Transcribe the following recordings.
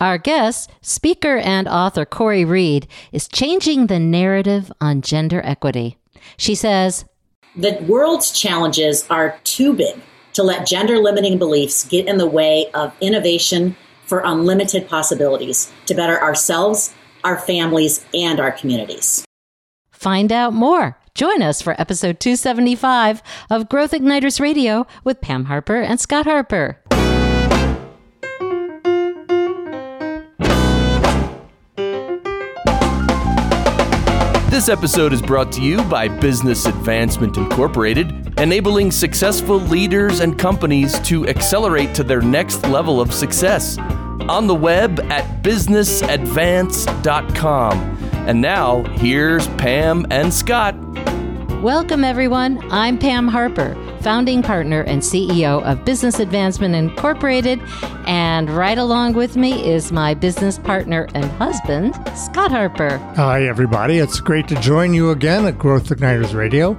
Our guest, speaker and author Kori Reed, is changing the narrative on gender equity. She says, The world's challenges are too big to let gender limiting beliefs get in the way of innovation for unlimited possibilities to better ourselves, our families, and our communities. Find out more. Join us for episode 275 of Growth Igniters Radio with Pam Harper and Scott Harper. This episode is brought to you by Business Advancement Incorporated, enabling successful leaders and companies to accelerate to their next level of success. On the web at businessadvance.com. And now, here's Pam and Scott. Welcome, everyone. I'm Pam Harper, founding partner and CEO of Business Advancement Incorporated. And right along with me is my business partner and husband, Scott Harper. Hi, everybody. It's great to join you again at Growth Igniters Radio.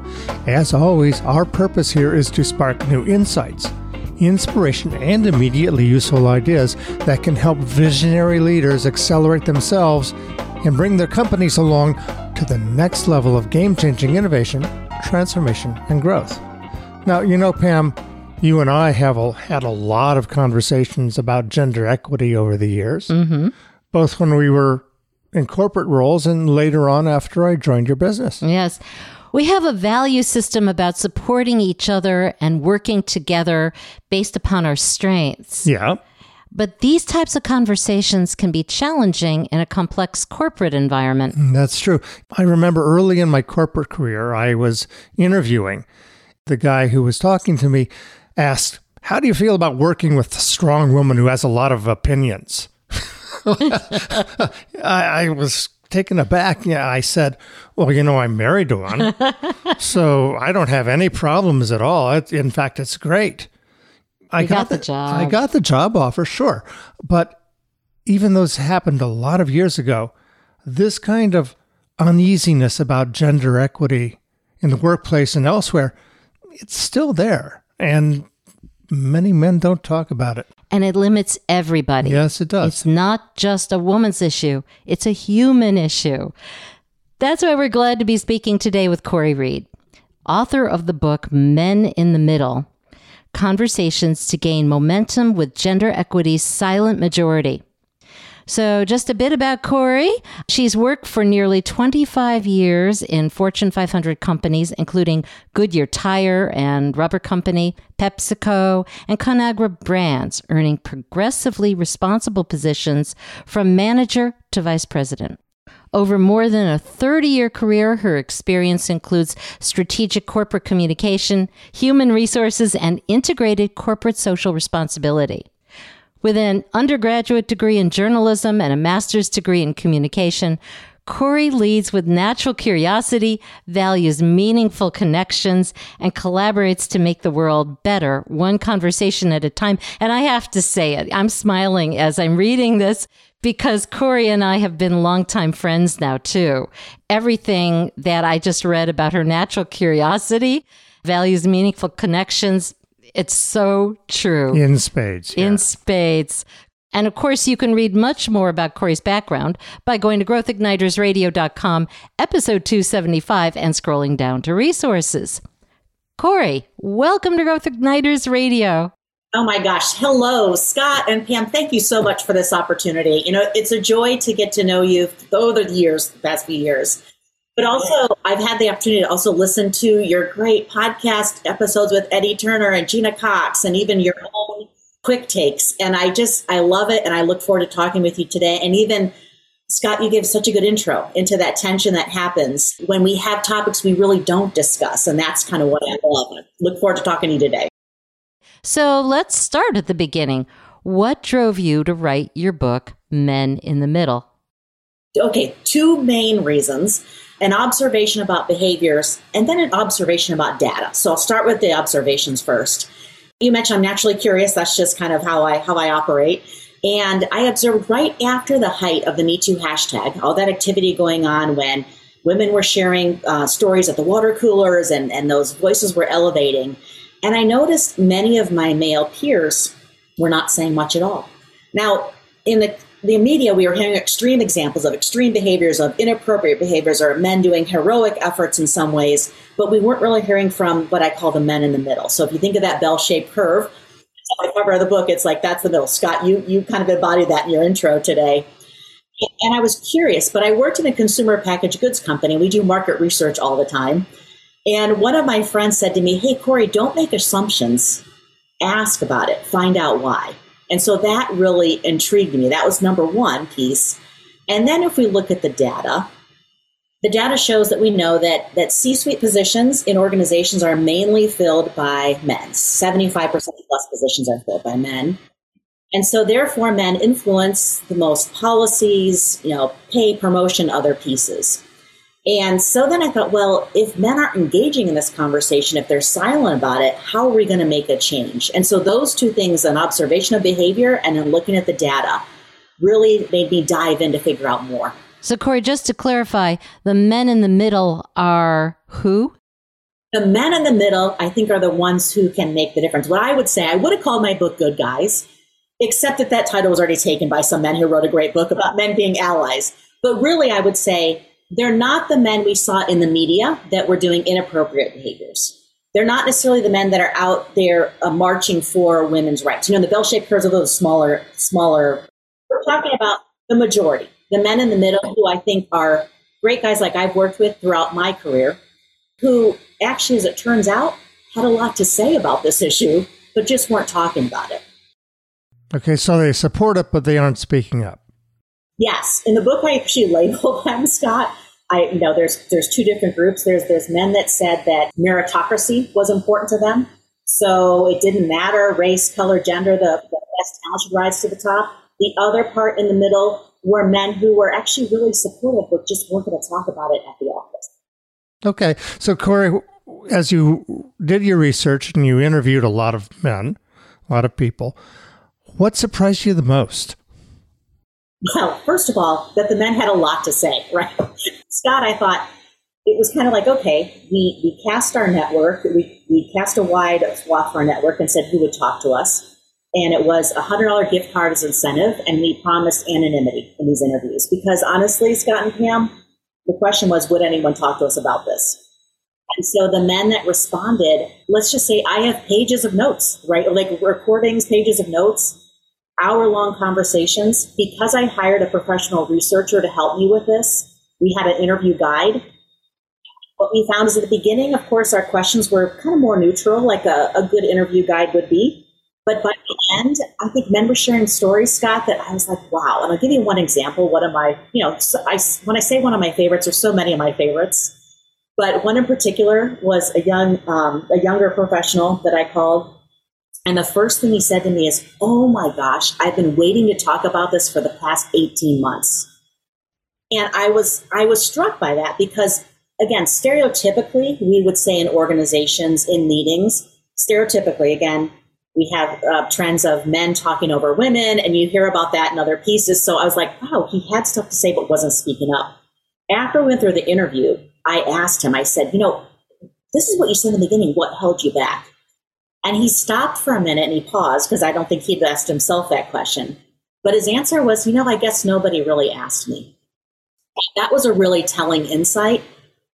As always, our purpose here is to spark new insights, inspiration, and immediately useful ideas that can help visionary leaders accelerate themselves and bring their companies along to the next level of game changing innovation, transformation, and growth. Now, you know, Pam, you and I have a, had a lot of conversations about gender equity over the years, Mm-hmm. both when we were in corporate roles and later on after I joined your business. Yes. We have a value system about supporting each other and working together based upon our strengths. Yeah. But these types of conversations can be challenging in a complex corporate environment. That's true. I remember early in my corporate career, I was interviewing. The guy who was talking to me asked, How do you feel about working with a strong woman who has a lot of opinions? I, I was taken aback. Yeah, I said, Well, you know, I'm married to one. so I don't have any problems at all. It, in fact, it's great. I You got the job. I got the job offer, sure. But even though this happened a lot of years ago, this kind of uneasiness about gender equity in the workplace and elsewhere, it's still there. And many men don't talk about it. And it limits everybody. Yes, it does. It's not just a woman's issue, it's a human issue. That's why we're glad to be speaking today with Kori Reed, author of the book Men in the Middle Conversations to Gain Momentum with Gender Equity's Silent Majority. So, just a bit about Kori. She's worked for nearly 25 years in Fortune 500 companies, including Goodyear Tire and Rubber Company, PepsiCo, and Conagra Brands, earning progressively responsible positions from manager to vice president. Over more than a 30 year career, her experience includes strategic corporate communication, human resources, and integrated corporate social responsibility. With an undergraduate degree in journalism and a master's degree in communication, Kori leads with natural curiosity, values meaningful connections, and collaborates to make the world better, one conversation at a time. And I have to say it, I'm smiling as I'm reading this because Kori and I have been longtime friends now, too. Everything that I just read about her natural curiosity, values meaningful connections, it's so true In spades. yeah. in spades. And of course, you can read much more about Kori's background by going to growthignitersradio.com, episode 275, and scrolling down to resources. Kori, welcome to Growth Igniters Radio. Oh my gosh. Hello, Scott and Pam. Thank you so much for this opportunity. You know, it's a joy to get to know you over the years, the past few years. But also, I've had the opportunity to also listen to your great podcast episodes with Eddie Turner and Gina Cox and even your own quick takes. And I just, I love it. And I look forward to talking with you today. And even, Scott, you give such a good intro into that tension that happens when we have topics we really don't discuss. And that's kind of what I love. I look forward to talking to you today. So let's start at the beginning. What drove you to write your book, Men in the Middle? okay, two main reasons an observation about behaviors and then an observation about data. So I'll start with the observations first. You mentioned I'm naturally curious. That's just kind of how I how I operate. And I observed right after the height of the Me Too hashtag, all that activity going on when women were sharing uh, stories at the water coolers and, and those voices were elevating. And I noticed many of my male peers were not saying much at all. Now, in the the media, we were hearing extreme examples of extreme behaviors, of inappropriate behaviors, or men doing heroic efforts in some ways, but we weren't really hearing from what I call the men in the middle. So if you think of that bell-shaped curve, on the cover of the book, it's like that's the middle. Scott, you you kind of embodied that in your intro today. And I was curious, but I worked in a consumer packaged goods company. We do market research all the time. And one of my friends said to me, Hey, Kori, don't make assumptions. Ask about it, find out why. And so that really intrigued me. That was number one piece. And then if we look at the data, the data shows that we know that, that C suite positions in organizations are mainly filled by men. 75% plus positions are filled by men. And so therefore men influence the most policies, you know, pay, promotion, other pieces. And so then I thought, well, if men aren't engaging in this conversation, if they're silent about it, how are we going to make a change? And so those two things, an observation of behavior and then looking at the data, really made me dive in to figure out more. So, Kori, just to clarify, the men in the middle are who? The men in the middle, I think, are the ones who can make the difference. What I would say, I would have called my book Good Guys, except that that title was already taken by some men who wrote a great book about men being allies. But really, I would say they're not the men we saw in the media that were doing inappropriate behaviors. They're not necessarily the men that are out there uh, marching for women's rights. You know, the bell-shaped curves are those smaller, smaller. We're talking about the majority, the men in the middle, who I think are great guys like I've worked with throughout my career, who actually, as it turns out, had a lot to say about this issue, but just weren't talking about it. Okay, so they support it, but they aren't speaking up. Yes, in the book I actually label them, Scott. I you know there's there's two different groups. There's there's men that said that meritocracy was important to them, so it didn't matter race, color, gender. The, the best talent should rise to the top. The other part in the middle were men who were actually really supportive, but just weren't going to talk about it at the office. Okay, so Kori, as you did your research and you interviewed a lot of men, a lot of people, what surprised you the most? Well, first of all, that the men had a lot to say, right? Scott, I thought it was kind of like, okay, we, we cast our network, we, we cast a wide swath for our network and said who would talk to us. And it was a $100 gift card as incentive, and we promised anonymity in these interviews. Because honestly, Scott and Pam, the question was, would anyone talk to us about this? And so the men that responded, let's just say I have pages of notes, right? Like recordings, pages of notes hour long conversations. Because I hired a professional researcher to help me with this, we had an interview guide. What we found is at the beginning, of course, our questions were kind of more neutral, like a, a good interview guide would be. But by the end, I think men were sharing stories, Scott, that I was like, wow. And I'll give you one example. One of my, you know, I, when I say one of my favorites, there's so many of my favorites. But one in particular was a young, um, a younger professional that I called and the first thing he said to me is, Oh my gosh, I've been waiting to talk about this for the past 18 months. And I was, I was struck by that because again, stereotypically, we would say in organizations, in meetings, stereotypically, again, we have uh, trends of men talking over women, and you hear about that in other pieces. So I was like, wow, he had stuff to say but wasn't speaking up. After we went through the interview, I asked him, I said, you know, this is what you said in the beginning. What held you back? And he stopped for a minute and he paused because I don't think he'd asked himself that question. But his answer was, you know, I guess nobody really asked me. That was a really telling insight.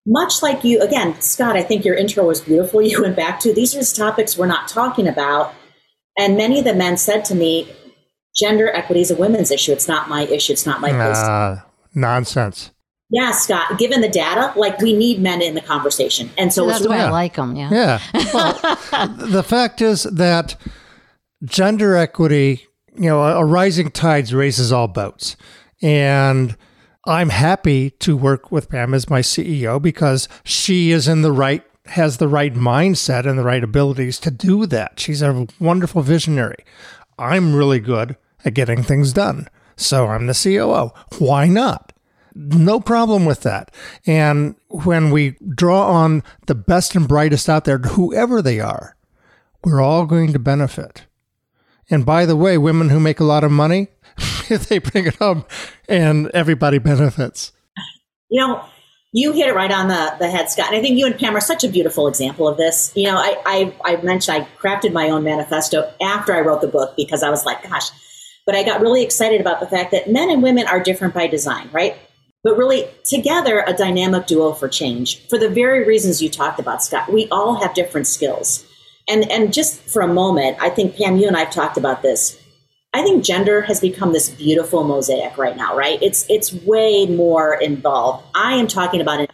Much like you, again, Scott, I think your intro was beautiful. You went back to these are topics we're not talking about. And many of the men said to me, gender equity is a women's issue. It's not my issue. It's not my place. Uh, nonsense. Yeah, Scott, given the data, like we need men in the conversation. And so that's why I like them. Yeah. Yeah. Well, the fact is that gender equity, you know, a, a rising tides raises all boats. And I'm happy to work with Pam as my CEO because she is in the right has the right mindset and the right abilities to do that. She's a wonderful visionary. I'm really good at getting things done. So I'm the COO. Why not? No problem with that. And when we draw on the best and brightest out there, whoever they are, we're all going to benefit. And by the way, women who make a lot of money, they bring it home and everybody benefits. You know, you hit it right on the, the head, Scott. And I think you and Pam are such a beautiful example of this. You know, I, I, I mentioned I crafted my own manifesto after I wrote the book because I was like, gosh, But I got really excited about the fact that men and women are different by design, right? But really, together, a dynamic duo for change for the very reasons you talked about, Scott. We all have different skills. And, and just for a moment, I think, Pam, you and I have talked about this. I think gender has become this beautiful mosaic right now, right? It's, it's way more involved. I am talking about an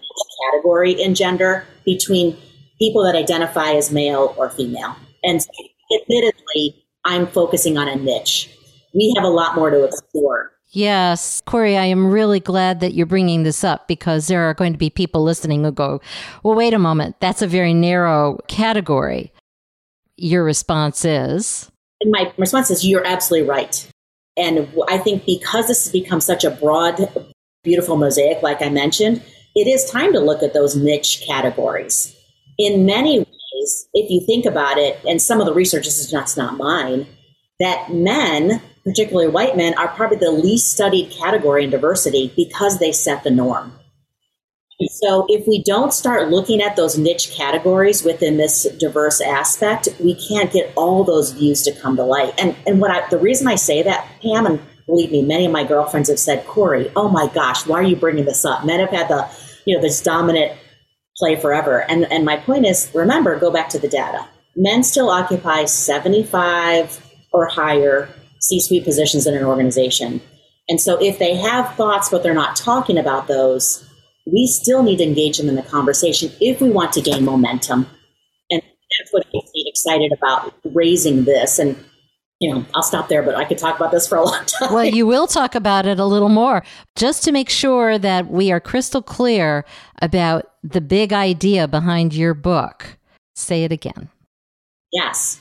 category in gender between people that identify as male or female. And admittedly, I'm focusing on a niche. We have a lot more to explore. Yes, Kori, I am really glad that you're bringing this up because there are going to be people listening who go, well, wait a moment, that's a very narrow category. Your response is? And my response is, you're absolutely right. And I think because this has become such a broad, beautiful mosaic, like I mentioned, it is time to look at those niche categories. In many ways, if you think about it, and some of the research, this is not, not mine, that men, particularly white men, are probably the least studied category in diversity because they set the norm. So if we don't start looking at those niche categories within this diverse aspect, we can't get all those views to come to light. And and what I, the reason I say that, Pam, and believe me, many of my girlfriends have said, Kori, oh my gosh, why are you bringing this up? Men have had the, you know, this dominant play forever. And, and my point is, remember, go back to the data. Men still occupy 75 or higher C-suite positions in an organization. And so if they have thoughts, but they're not talking about those, we still need to engage them in the conversation if we want to gain momentum. And that's what makes me excited about raising this. And you know, I'll stop there, but I could talk about this for a long time. Well, you will talk about it a little more just to make sure that we are crystal clear about the big idea behind your book. Say it again. Yes.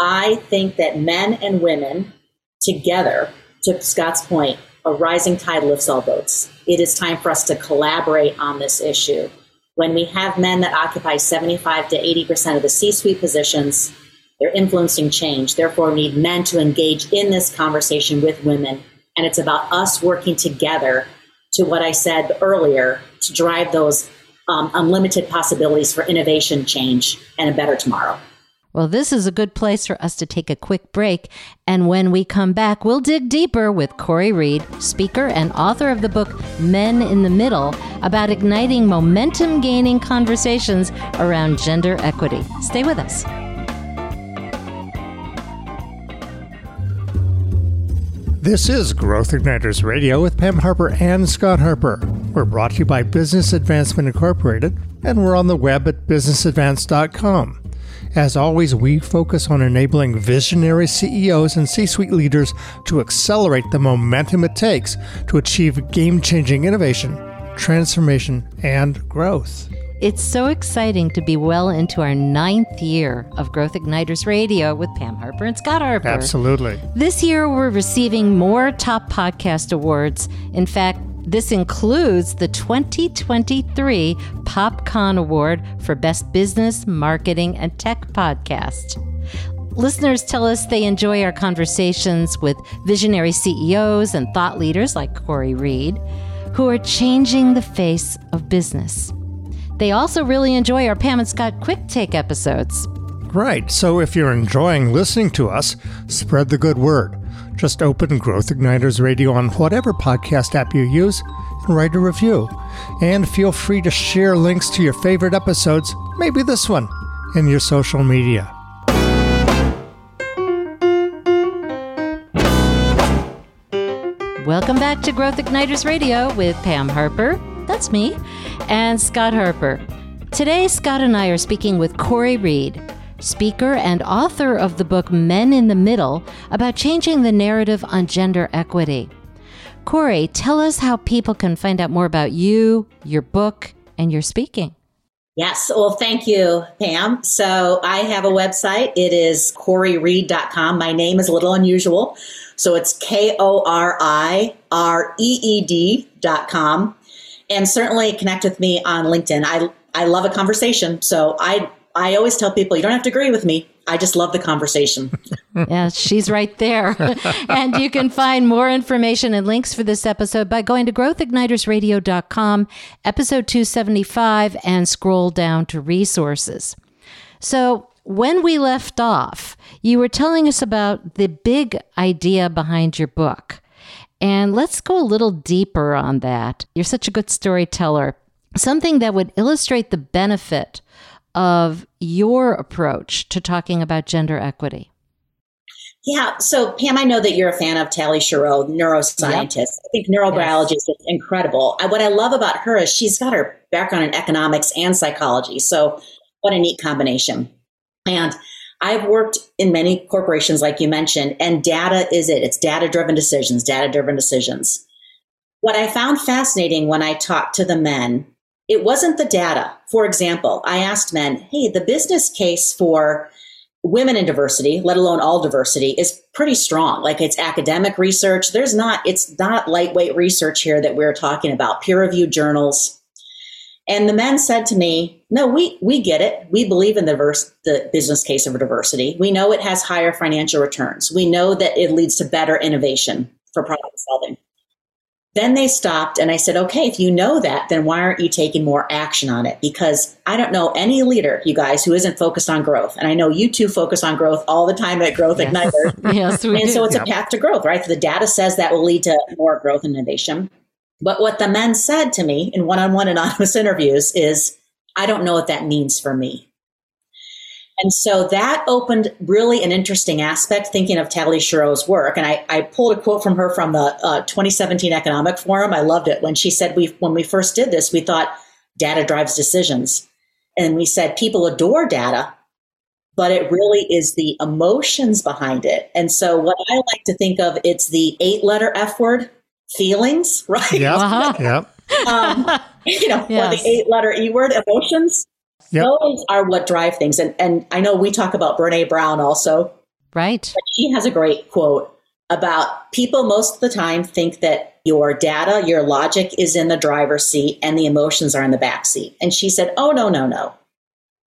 I think that men and women together, to Scott's point, a rising tide lifts all boats. It is time for us to collaborate on this issue. When we have men that occupy 75 to 80% of the C suite positions, they're influencing change. Therefore, we need men to engage in this conversation with women. And it's about us working together to what I said earlier to drive those um, unlimited possibilities for innovation, change, and a better tomorrow. Well, this is a good place for us to take a quick break. And when we come back, we'll dig deeper with Kori Reed, speaker and author of the book Men in the Middle, about igniting momentum gaining conversations around gender equity. Stay with us. This is Growth Igniters Radio with Pam Harper and Scott Harper. We're brought to you by Business Advancement Incorporated, and we're on the web at businessadvance.com. As always, we focus on enabling visionary CEOs and C suite leaders to accelerate the momentum it takes to achieve game changing innovation, transformation, and growth. It's so exciting to be well into our ninth year of Growth Igniters Radio with Pam Harper and Scott Harper. Absolutely. This year, we're receiving more top podcast awards. In fact, this includes the 2023 PopCon Award for Best Business, Marketing, and Tech Podcast. Listeners tell us they enjoy our conversations with visionary CEOs and thought leaders like Kori Reed, who are changing the face of business. They also really enjoy our Pam and Scott Quick Take episodes. Right. So if you're enjoying listening to us, spread the good word. Just open Growth Igniters Radio on whatever podcast app you use and write a review. And feel free to share links to your favorite episodes, maybe this one, in your social media. Welcome back to Growth Igniters Radio with Pam Harper that's me, and Scott Harper. Today, Scott and I are speaking with Kori Reed, speaker and author of the book Men in the Middle about changing the narrative on gender equity. Kori, tell us how people can find out more about you, your book, and your speaking. Yes. Well, thank you, Pam. So I have a website. It is KoriReed.com. My name is a little unusual. So it's K O R I R E E D.com and certainly connect with me on LinkedIn. I I love a conversation, so I I always tell people you don't have to agree with me. I just love the conversation. yeah, she's right there. and you can find more information and links for this episode by going to growthignitersradio.com, episode 275, and scroll down to resources. So, when we left off, you were telling us about the big idea behind your book. And let's go a little deeper on that. You're such a good storyteller. Something that would illustrate the benefit of your approach to talking about gender equity. Yeah. So, Pam, I know that you're a fan of Tali Sharot, neuroscientist. Yep. I think neurobiology yes. is incredible. I, what I love about her is she's got her background in economics and psychology. So, what a neat combination. And I've worked in many corporations, like you mentioned, and data is it. It's data driven decisions, data driven decisions. What I found fascinating when I talked to the men, it wasn't the data. For example, I asked men, hey, the business case for women in diversity, let alone all diversity, is pretty strong. Like it's academic research. There's not, it's not lightweight research here that we're talking about, peer reviewed journals. And the men said to me, no, we, we get it. We believe in the, the business case of diversity. We know it has higher financial returns. We know that it leads to better innovation for problem solving. Then they stopped and I said, okay, if you know that, then why aren't you taking more action on it? Because I don't know any leader, you guys, who isn't focused on growth. And I know you two focus on growth all the time at Growth yes. Igniter. yes, we and do. so it's a path to growth, right? The data says that will lead to more growth and innovation. But what the men said to me in one on one anonymous interviews is, I don't know what that means for me. And so that opened really an interesting aspect thinking of Tali Sharot's work. And I, I, pulled a quote from her from the uh, 2017 Economic Forum. I loved it when she said, we, when we first did this, we thought data drives decisions. And we said people adore data, but it really is the emotions behind it. And so what I like to think of, it's the eight letter F word feelings, right? Yeah. Uh-huh. Yep. Um, you know, yes. or the eight letter E word, emotions. Yep. Those are what drive things. And, and I know we talk about Brene Brown also. Right. she has a great quote about people most of the time think that your data, your logic is in the driver's seat and the emotions are in the back seat. And she said, oh, no, no, no.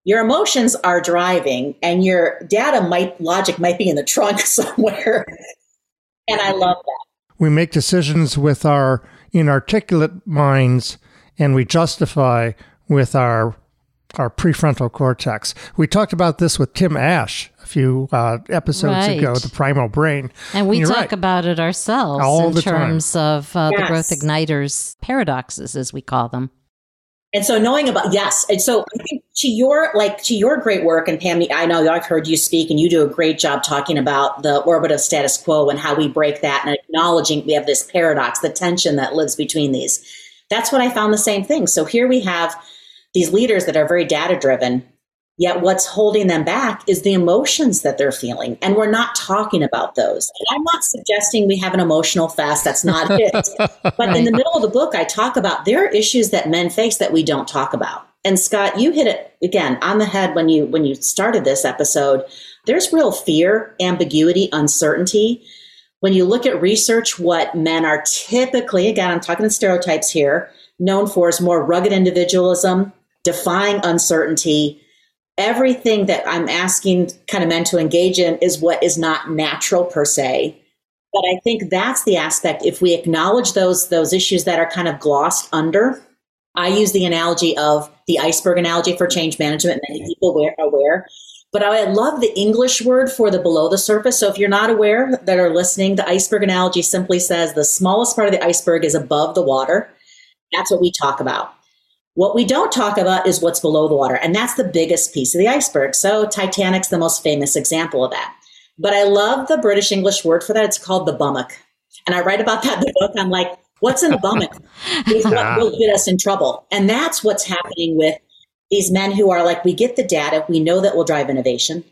Your emotions are driving and your data might, logic might be in the trunk somewhere. and I love that. We make decisions with our inarticulate minds and we justify with our our prefrontal cortex. We talked about this with Tim Ash a few uh, episodes right. ago, the primal brain. And we talk right. about it ourselves All in terms time. of uh, yes. the growth igniters paradoxes, as we call them. And so knowing about yes, and so I think to your like to your great work, and Pam, I know I've heard you speak, and you do a great job talking about the orbit of status quo and how we break that, and acknowledging we have this paradox, the tension that lives between these. That's what I found the same thing. So here we have these leaders that are very data driven, yet what's holding them back is the emotions that they're feeling. And we're not talking about those. And I'm not suggesting we have an emotional fast. That's not it. but right. in the middle of the book, I talk about there are issues that men face that we don't talk about. And Scott, you hit it again on the head when you when you started this episode. There's real fear, ambiguity, uncertainty. When you look at research, what men are typically, again, I'm talking stereotypes here, known for is more rugged individualism, defying uncertainty. Everything that I'm asking kind of men to engage in is what is not natural per se. But I think that's the aspect. If we acknowledge those those issues that are kind of glossed under, I use the analogy of the iceberg analogy for change management. Many people are aware. But I love the English word for the below the surface. So if you're not aware that are listening, the iceberg analogy simply says the smallest part of the iceberg is above the water. That's what we talk about. What we don't talk about is what's below the water, and that's the biggest piece of the iceberg. So Titanic's the most famous example of that. But I love the British English word for that. It's called the bummock. And I write about that in the book. I'm like, what's in the bummock is what will get us in trouble. And that's what's happening with these men who are like, we get the data, we know that will drive innovation.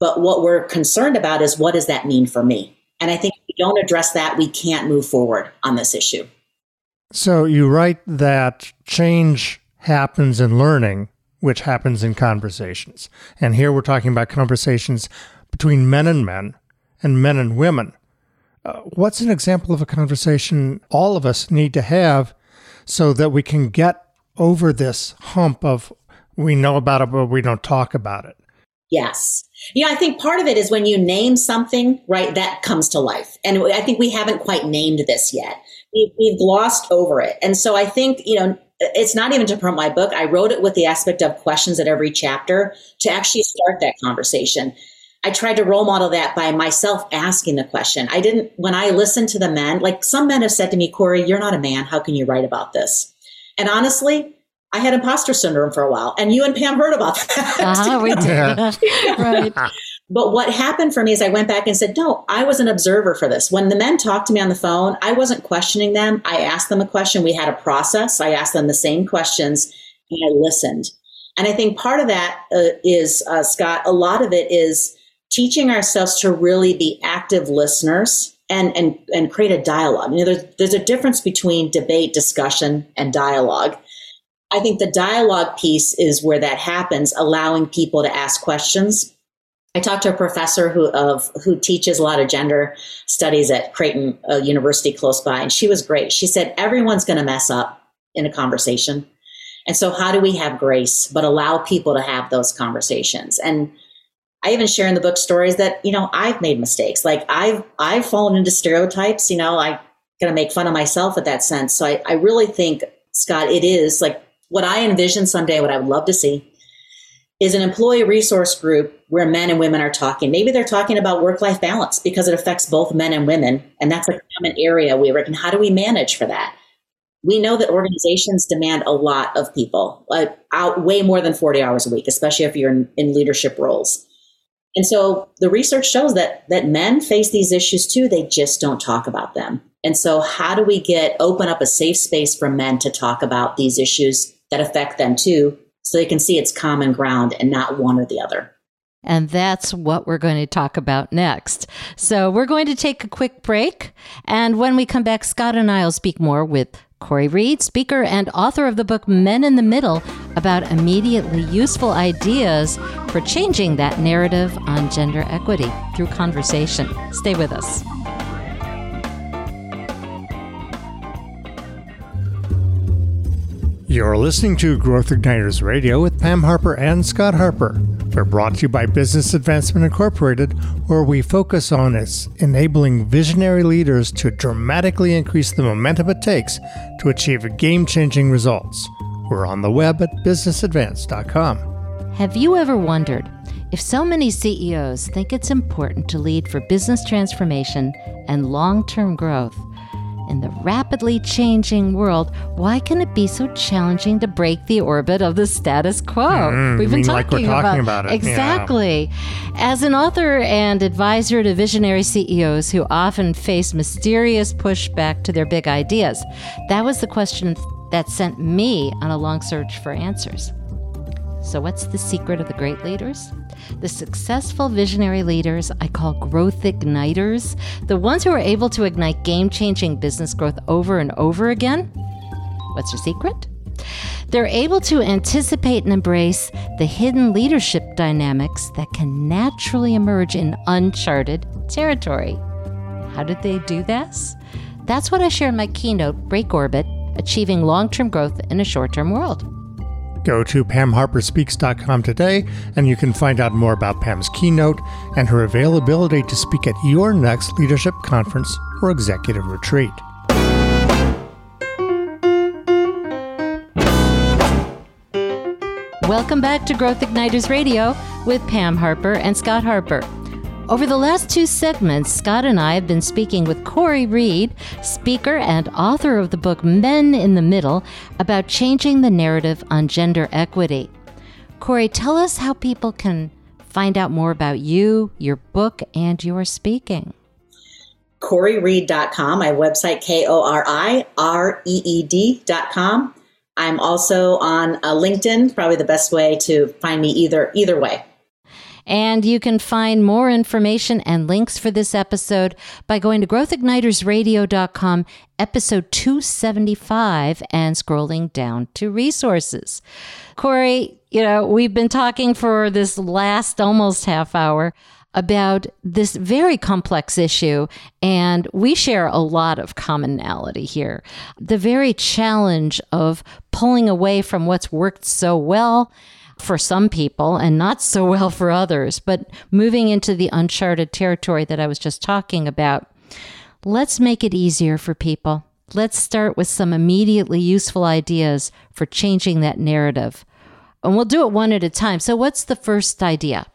But what we're concerned about is what does that mean for me? And I think if we don't address that, we can't move forward on this issue. So you write that change happens in learning, which happens in conversations. And here we're talking about conversations between men and men and men and women. Uh, what's an example of a conversation all of us need to have so that we can get over this hump of we know about it, but we don't talk about it? Yes. Yeah, I think part of it is when you name something, right, that comes to life. And I think we haven't quite named this yet we've, we've glossed over it. And so I think, you know, it's not even to promote my book. I wrote it with the aspect of questions at every chapter to actually start that conversation. I tried to role model that by myself asking the question. I didn't, when I listened to the men, like some men have said to me, Kori, you're not a man. How can you write about this? And honestly, I had imposter syndrome for a while, and you and Pam heard about that. Uh-huh, we did. right. But what happened for me is I went back and said, no, I was an observer for this. When the men talked to me on the phone, I wasn't questioning them. I asked them a question. We had a process. I asked them the same questions and I listened. And I think part of that uh, is, uh, Scott, a lot of it is teaching ourselves to really be active listeners and, and, and create a dialogue. You know, there's, there's a difference between debate, discussion, and dialogue. I think the dialogue piece is where that happens, allowing people to ask questions. I talked to a professor who of who teaches a lot of gender studies at Creighton University close by, and she was great. She said everyone's going to mess up in a conversation, and so how do we have grace but allow people to have those conversations? And I even share in the book stories that you know I've made mistakes, like I've I've fallen into stereotypes. You know, I going to make fun of myself at that sense. So I, I really think Scott, it is like what I envision someday, what I would love to see is an employee resource group where men and women are talking. Maybe they're talking about work life balance because it affects both men and women. And that's a common area we in. How do we manage for that? We know that organizations demand a lot of people, like out way more than 40 hours a week, especially if you're in, in leadership roles. And so the research shows that that men face these issues too. They just don't talk about them. And so how do we get open up a safe space for men to talk about these issues that affect them too, so they can see it's common ground and not one or the other. And that's what we're going to talk about next. So we're going to take a quick break. And when we come back, Scott and I will speak more with Kori Reed, speaker and author of the book Men in the Middle, about immediately useful ideas for changing that narrative on gender equity through conversation. Stay with us. You're listening to Growth Igniters Radio with Pam Harper and Scott Harper. We're brought to you by Business Advancement Incorporated, where we focus on its enabling visionary leaders to dramatically increase the momentum it takes to achieve game changing results. We're on the web at businessadvance.com. Have you ever wondered if so many CEOs think it's important to lead for business transformation and long term growth? In the rapidly changing world, why can it be so challenging to break the orbit of the status quo? Mm, We've been talking, like talking about, about, it. Exactly. Yeah. As an author and advisor to visionary CEOs who often face mysterious pushback to their big ideas, that was the question that sent me on a long search for answers. So, what's the secret of the great leaders? The successful visionary leaders I call growth igniters, the ones who are able to ignite game changing business growth over and over again. What's your secret? They're able to anticipate and embrace the hidden leadership dynamics that can naturally emerge in uncharted territory. How did they do this? That's what I share in my keynote, Break Orbit Achieving Long Term Growth in a Short Term World. Go to PamHarperSpeaks.com today and you can find out more about Pam's keynote and her availability to speak at your next leadership conference or executive retreat. Welcome back to Growth Igniters Radio with Pam Harper and Scott Harper. Over the last two segments, Scott and I have been speaking with Kori Reed, speaker and author of the book Men in the Middle, about changing the narrative on gender equity. Kori, tell us how people can find out more about you, your book, and your speaking. KoriReed.com, my website, K O R I R E E D.com. I'm also on uh, LinkedIn, probably the best way to find me either either way. And you can find more information and links for this episode by going to growthignitersradio.com, episode 275, and scrolling down to resources. Kori, you know, we've been talking for this last almost half hour about this very complex issue, and we share a lot of commonality here. The very challenge of pulling away from what's worked so well for some people and not so well for others. But moving into the uncharted territory that I was just talking about, let's make it easier for people. let's start with some immediately useful ideas for changing that narrative. And we'll do it one at a time. So, what's the first idea?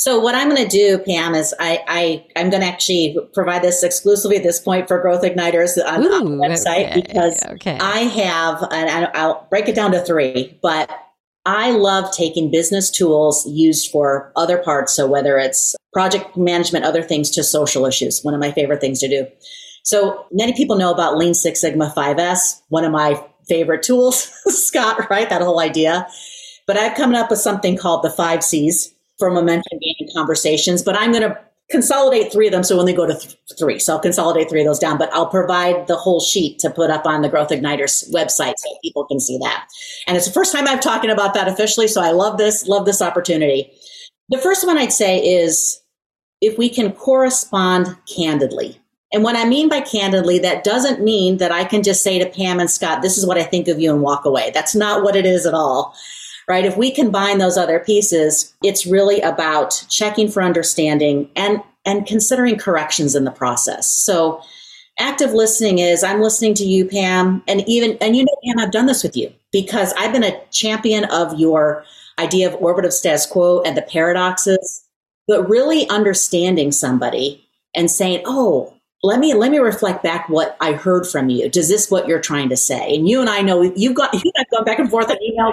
So what I'm going to do, Pam, is I, I I'm going to actually provide this exclusively at this point for Growth Igniters on, Ooh, on the website okay, because okay. I have, and I'll break it down to three, but I love taking business tools used for other parts. So whether it's project management, other things to social issues, one of my favorite things to do. So many people know about Lean Six Sigma 5S, one of my favorite tools, Scott, right? That whole idea. But I've come up with something called the five C's for momentum gaining conversations, but I'm going to consolidate three of them. So when they go to th- three, so I'll consolidate three of those down, but I'll provide the whole sheet to put up on the Growth Igniters website so people can see that. And it's the first time I'm talking about that officially. So I love this, love this opportunity. The first one I'd say is if we can correspond candidly. And what I mean by candidly, that doesn't mean that I can just say to Pam and Scott, this is what I think of you and walk away. That's not what it is at all right? If we combine those other pieces, it's really about checking for understanding and and considering corrections in the process. So active listening is I'm listening to you, Pam, and even and you know, Pam, I've done this with you because I've been a champion of your idea of orbit of status quo and the paradoxes, but really understanding somebody and saying, oh, let me let me reflect back what I heard from you. Does this what you're trying to say? And you and I know you've got you have gone back and forth on email.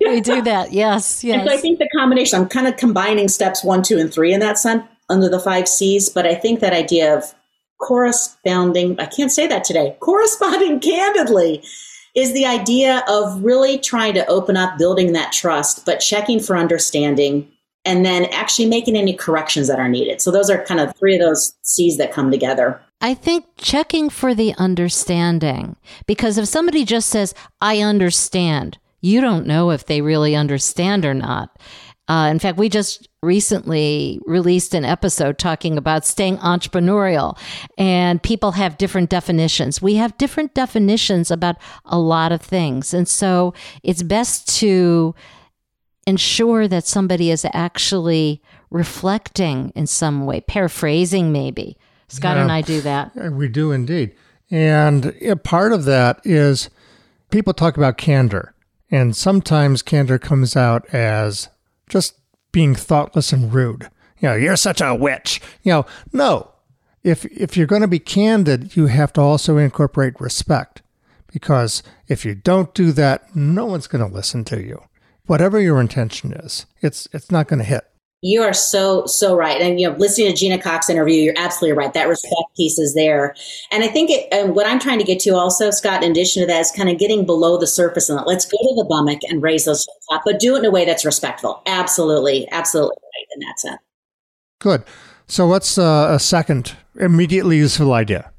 we do that, yes, yes. And so I think the combination. I'm kind of combining steps one, two, and three in that sense under the five C's. But I think that idea of corresponding, I can't say that today. Corresponding candidly is the idea of really trying to open up, building that trust, but checking for understanding and then actually making any corrections that are needed. So those are kind of three of those C's that come together. I think checking for the understanding, because if somebody just says, I understand, you don't know if they really understand or not. Uh, in fact, we just recently released an episode talking about staying entrepreneurial, and people have different definitions. We have different definitions about a lot of things. And so it's best to ensure that somebody is actually reflecting in some way, paraphrasing maybe. Scott yeah, and I do that. We do indeed. And part of that is people talk about candor, and sometimes candor comes out as just being thoughtless and rude. You know, you're such a witch. You know, no. If if you're going to be candid, you have to also incorporate respect. Because if you don't do that, no one's going to listen to you whatever your intention is, it's it's not going to hit. You are so so right, and you know, listening to Gina Cox interview, you're absolutely right. That respect piece is there, and I think it. And what I'm trying to get to also, Scott, in addition to that, is kind of getting below the surface and let's go to the bummock and raise those up, but do it in a way that's respectful. Absolutely, absolutely right in that sense. Good. So, what's uh, a second immediately useful idea?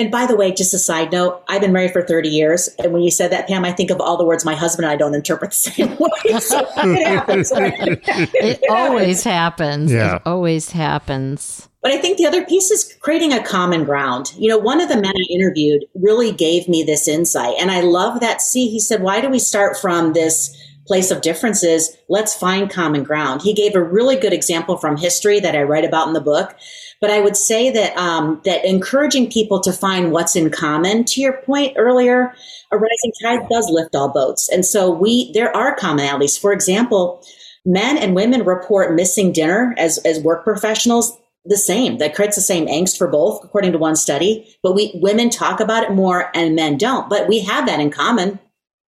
And by the way, just a side note, I've been married for 30 years. And when you said that, Pam, I think of all the words my husband and I don't interpret the same way. So it happens. it, it always happens. Yeah. It always happens. But I think the other piece is creating a common ground. You know, one of the men I interviewed really gave me this insight. And I love that. See, he said, why do we start from this place of differences? Let's find common ground. He gave a really good example from history that I write about in the book but I would say that um, that encouraging people to find what's in common. To your point earlier, a rising tide does lift all boats, and so we there are commonalities. For example, men and women report missing dinner as as work professionals the same. That creates the same angst for both, according to one study. But we women talk about it more, and men don't. But we have that in common.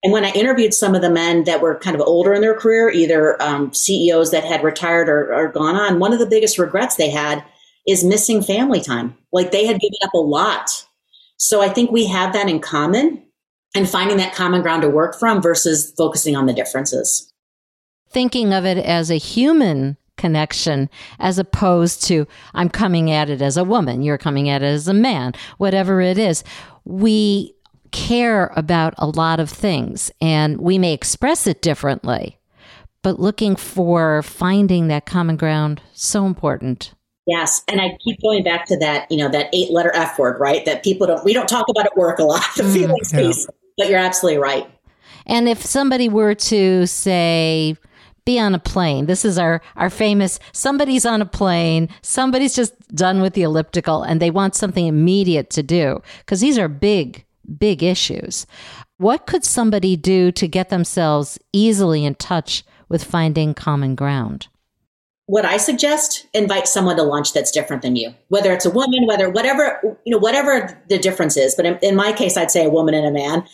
And when I interviewed some of the men that were kind of older in their career, either um, CEOs that had retired or, or gone on, one of the biggest regrets they had is missing family time. Like they had given up a lot. So I think we have that in common and finding that common ground to work from versus focusing on the differences. Thinking of it as a human connection as opposed to I'm coming at it as a woman, you're coming at it as a man, whatever it is. We care about a lot of things and we may express it differently, but looking for finding that common ground so important. Yes, and I keep going back to that, you know, that eight-letter F word, right? That people don't we don't talk about at work a lot, the mm, yeah. piece. But you're absolutely right. And if somebody were to say, be on a plane. This is our our famous somebody's on a plane, somebody's just done with the elliptical and they want something immediate to do because these are big big issues. What could somebody do to get themselves easily in touch with finding common ground? What I suggest, invite someone to lunch that's different than you. Whether it's a woman, whether whatever, you know, whatever the difference is. But in, in my case, I'd say a woman and a man.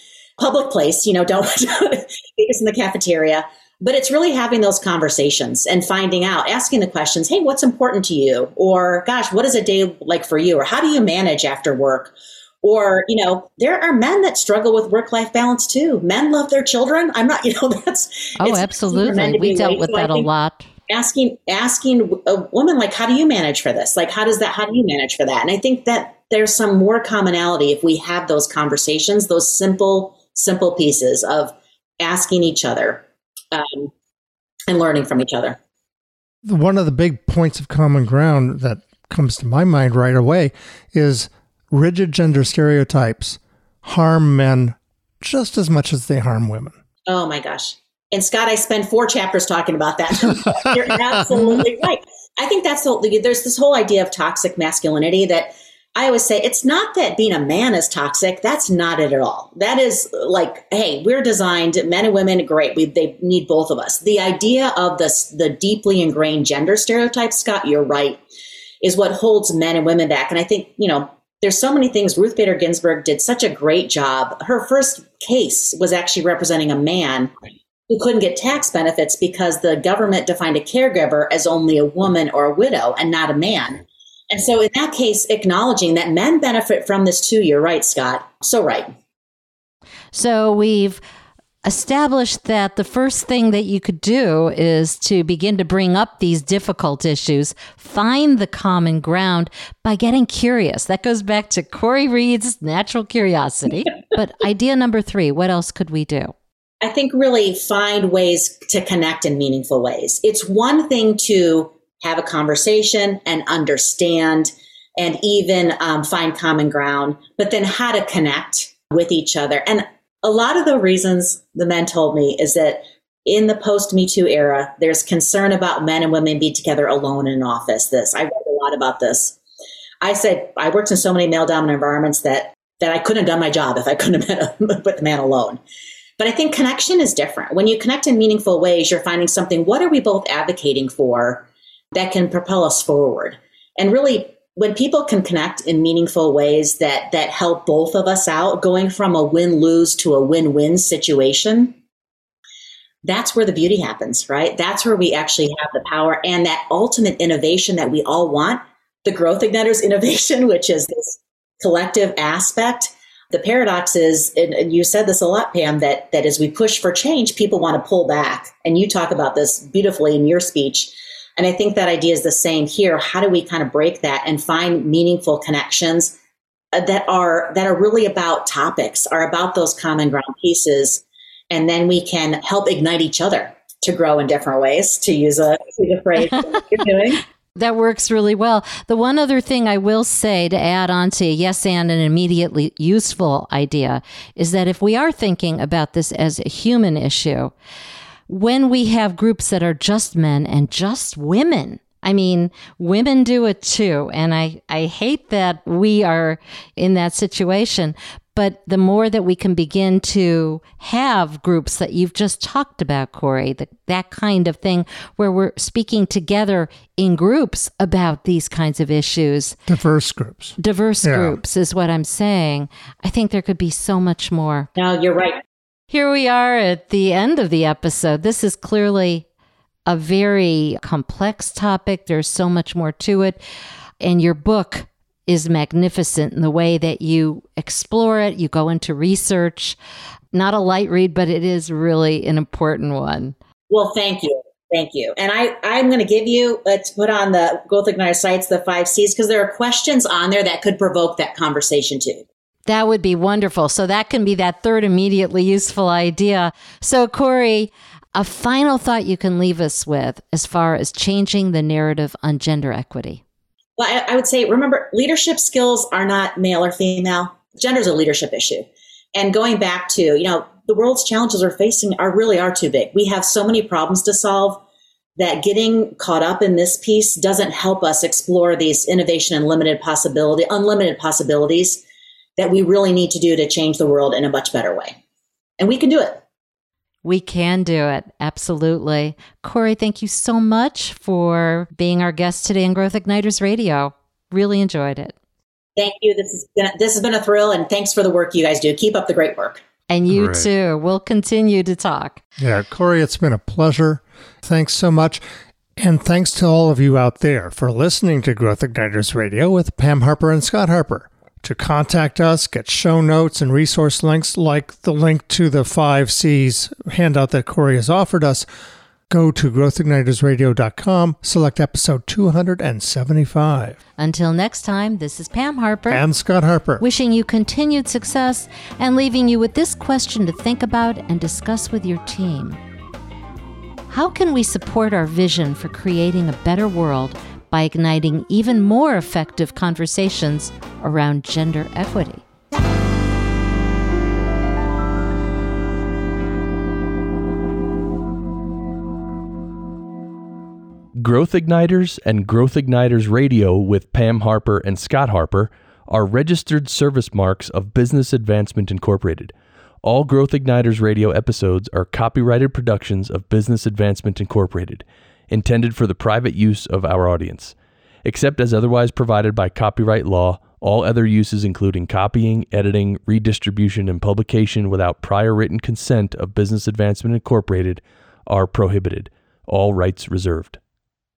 Public place, you know, don't it's in the cafeteria. But it's really having those conversations and finding out, asking the questions, hey, what's important to you? Or gosh, what is a day like for you? Or how do you manage after work? Or, you know, there are men that struggle with work life balance too. Men love their children. I'm not, you know, that's. Oh, absolutely. We dealt with so that a lot. Asking, asking a woman, like, how do you manage for this? Like, how does that, how do you manage for that? And I think that there's some more commonality if we have those conversations, those simple, simple pieces of asking each other um, and learning from each other. One of the big points of common ground that comes to my mind right away is rigid gender stereotypes harm men just as much as they harm women. Oh my gosh. And Scott, I spend four chapters talking about that. You're absolutely right. I think that's the, there's this whole idea of toxic masculinity that I always say it's not that being a man is toxic. That's not it at all. That is like, hey, we're designed men and women. Great, we they need both of us. The idea of this the deeply ingrained gender stereotypes, Scott, you're right, is what holds men and women back. And I think you know there's so many things. Ruth Bader Ginsburg did such a great job. Her first case was actually representing a man who couldn't get tax benefits because the government defined a caregiver as only a woman or a widow and not a man. And so, in that case, acknowledging that men benefit from this too, you're right, Scott. So right. So, we've established that the first thing that you could do is to begin to bring up these difficult issues, find the common ground by getting curious. That goes back to Kori Reed's natural curiosity. but idea number three, what else could we do? I think really find ways to connect in meaningful ways. It's one thing to have a conversation and understand and even um, find common ground, but then how to connect with each other. And a lot of the reasons the men told me is that in the post Me Too era, there's concern about men and women being together alone in an office. This I read a lot about this. I said I worked in so many male dominant environments that that I couldn't have done my job if I couldn't have been with the man alone. But I think connection is different. When you connect in meaningful ways, you're finding something. What are we both advocating for? that can propel us forward. And really, when people can connect in meaningful ways that that help both of us out, going from a win lose to a win win situation, that's where the beauty happens, right? That's where we actually have the power and that ultimate innovation that we all want, the growth igniters innovation, which is this collective aspect. The paradox is, and you said this a lot, Pam, that that as we push for change, people want to pull back. And you talk about this beautifully in your speech and I think that idea is the same here. How do we kind of break that and find meaningful connections uh, that are that are really about topics, are about those common ground pieces, and then we can help ignite each other to grow in different ways. To use a, use a phrase you're doing. That works really well. The one other thing I will say to add on to yes and an immediately useful idea is that if we are thinking about this as a human issue, when we have groups that are just men and just women. I mean, women do it too. And I, I hate that we are in that situation. But the more that we can begin to have groups that you've just talked about, Kori, that, that kind of thing, where we're speaking together in groups about these kinds of issues. Diverse groups. Diverse yeah. groups is what I'm saying. I think there could be so much more. No, you're right. Here we are at the end of the episode. This is clearly a very complex topic. There's so much more to it. And your book is magnificent in the way that you explore it. You go into research. Not a light read, but it is really an important one. Well, thank you. Thank you. And I, I'm going to give you, let's put on the Growth Igniter sites, the five C's, because there are questions on there that could provoke that conversation too. That would be wonderful. So that can be that third immediately useful idea. So, Kori, a final thought you can leave us with as far as changing the narrative on gender equity. Well, I, I would say remember, leadership skills are not male or female. Gender is a leadership issue. And going back to, you know, the world's challenges we're facing are really are too big. We have so many problems to solve that getting caught up in this piece doesn't help us explore these innovation and limited possibility, unlimited possibilities that we really need to do to change the world in a much better way. And we can do it. We can do it. Absolutely. Kori, thank you so much for being our guest today on Growth Igniters Radio. Really enjoyed it. Thank you. This has been, this has been a thrill, and thanks for the work you guys do. Keep up the great work. And you right. too. We'll continue to talk. Yeah, Kori, it's been a pleasure. Thanks so much. And thanks to all of you out there for listening to Growth Igniters Radio with Pam Harper and Scott Harper. To contact us, get show notes and resource links like the link to the 5 C's handout that Kori has offered us, go to growthignitersradio.com, select episode 275. Until next time, this is Pam Harper and Scott Harper, wishing you continued success and leaving you with this question to think about and discuss with your team. How can we support our vision for creating a better world by igniting even more effective conversations around gender equity? Growth Igniters and Growth Igniters Radio with Pam Harper and Scott Harper are registered service marks of Business Advancement Incorporated. All Growth Igniters radio episodes are copyrighted productions of Business Advancement Incorporated, intended for the private use of our audience. Except as otherwise provided by copyright law, all other uses, including copying, editing, redistribution, and publication without prior written consent of Business Advancement Incorporated, are prohibited. All rights reserved.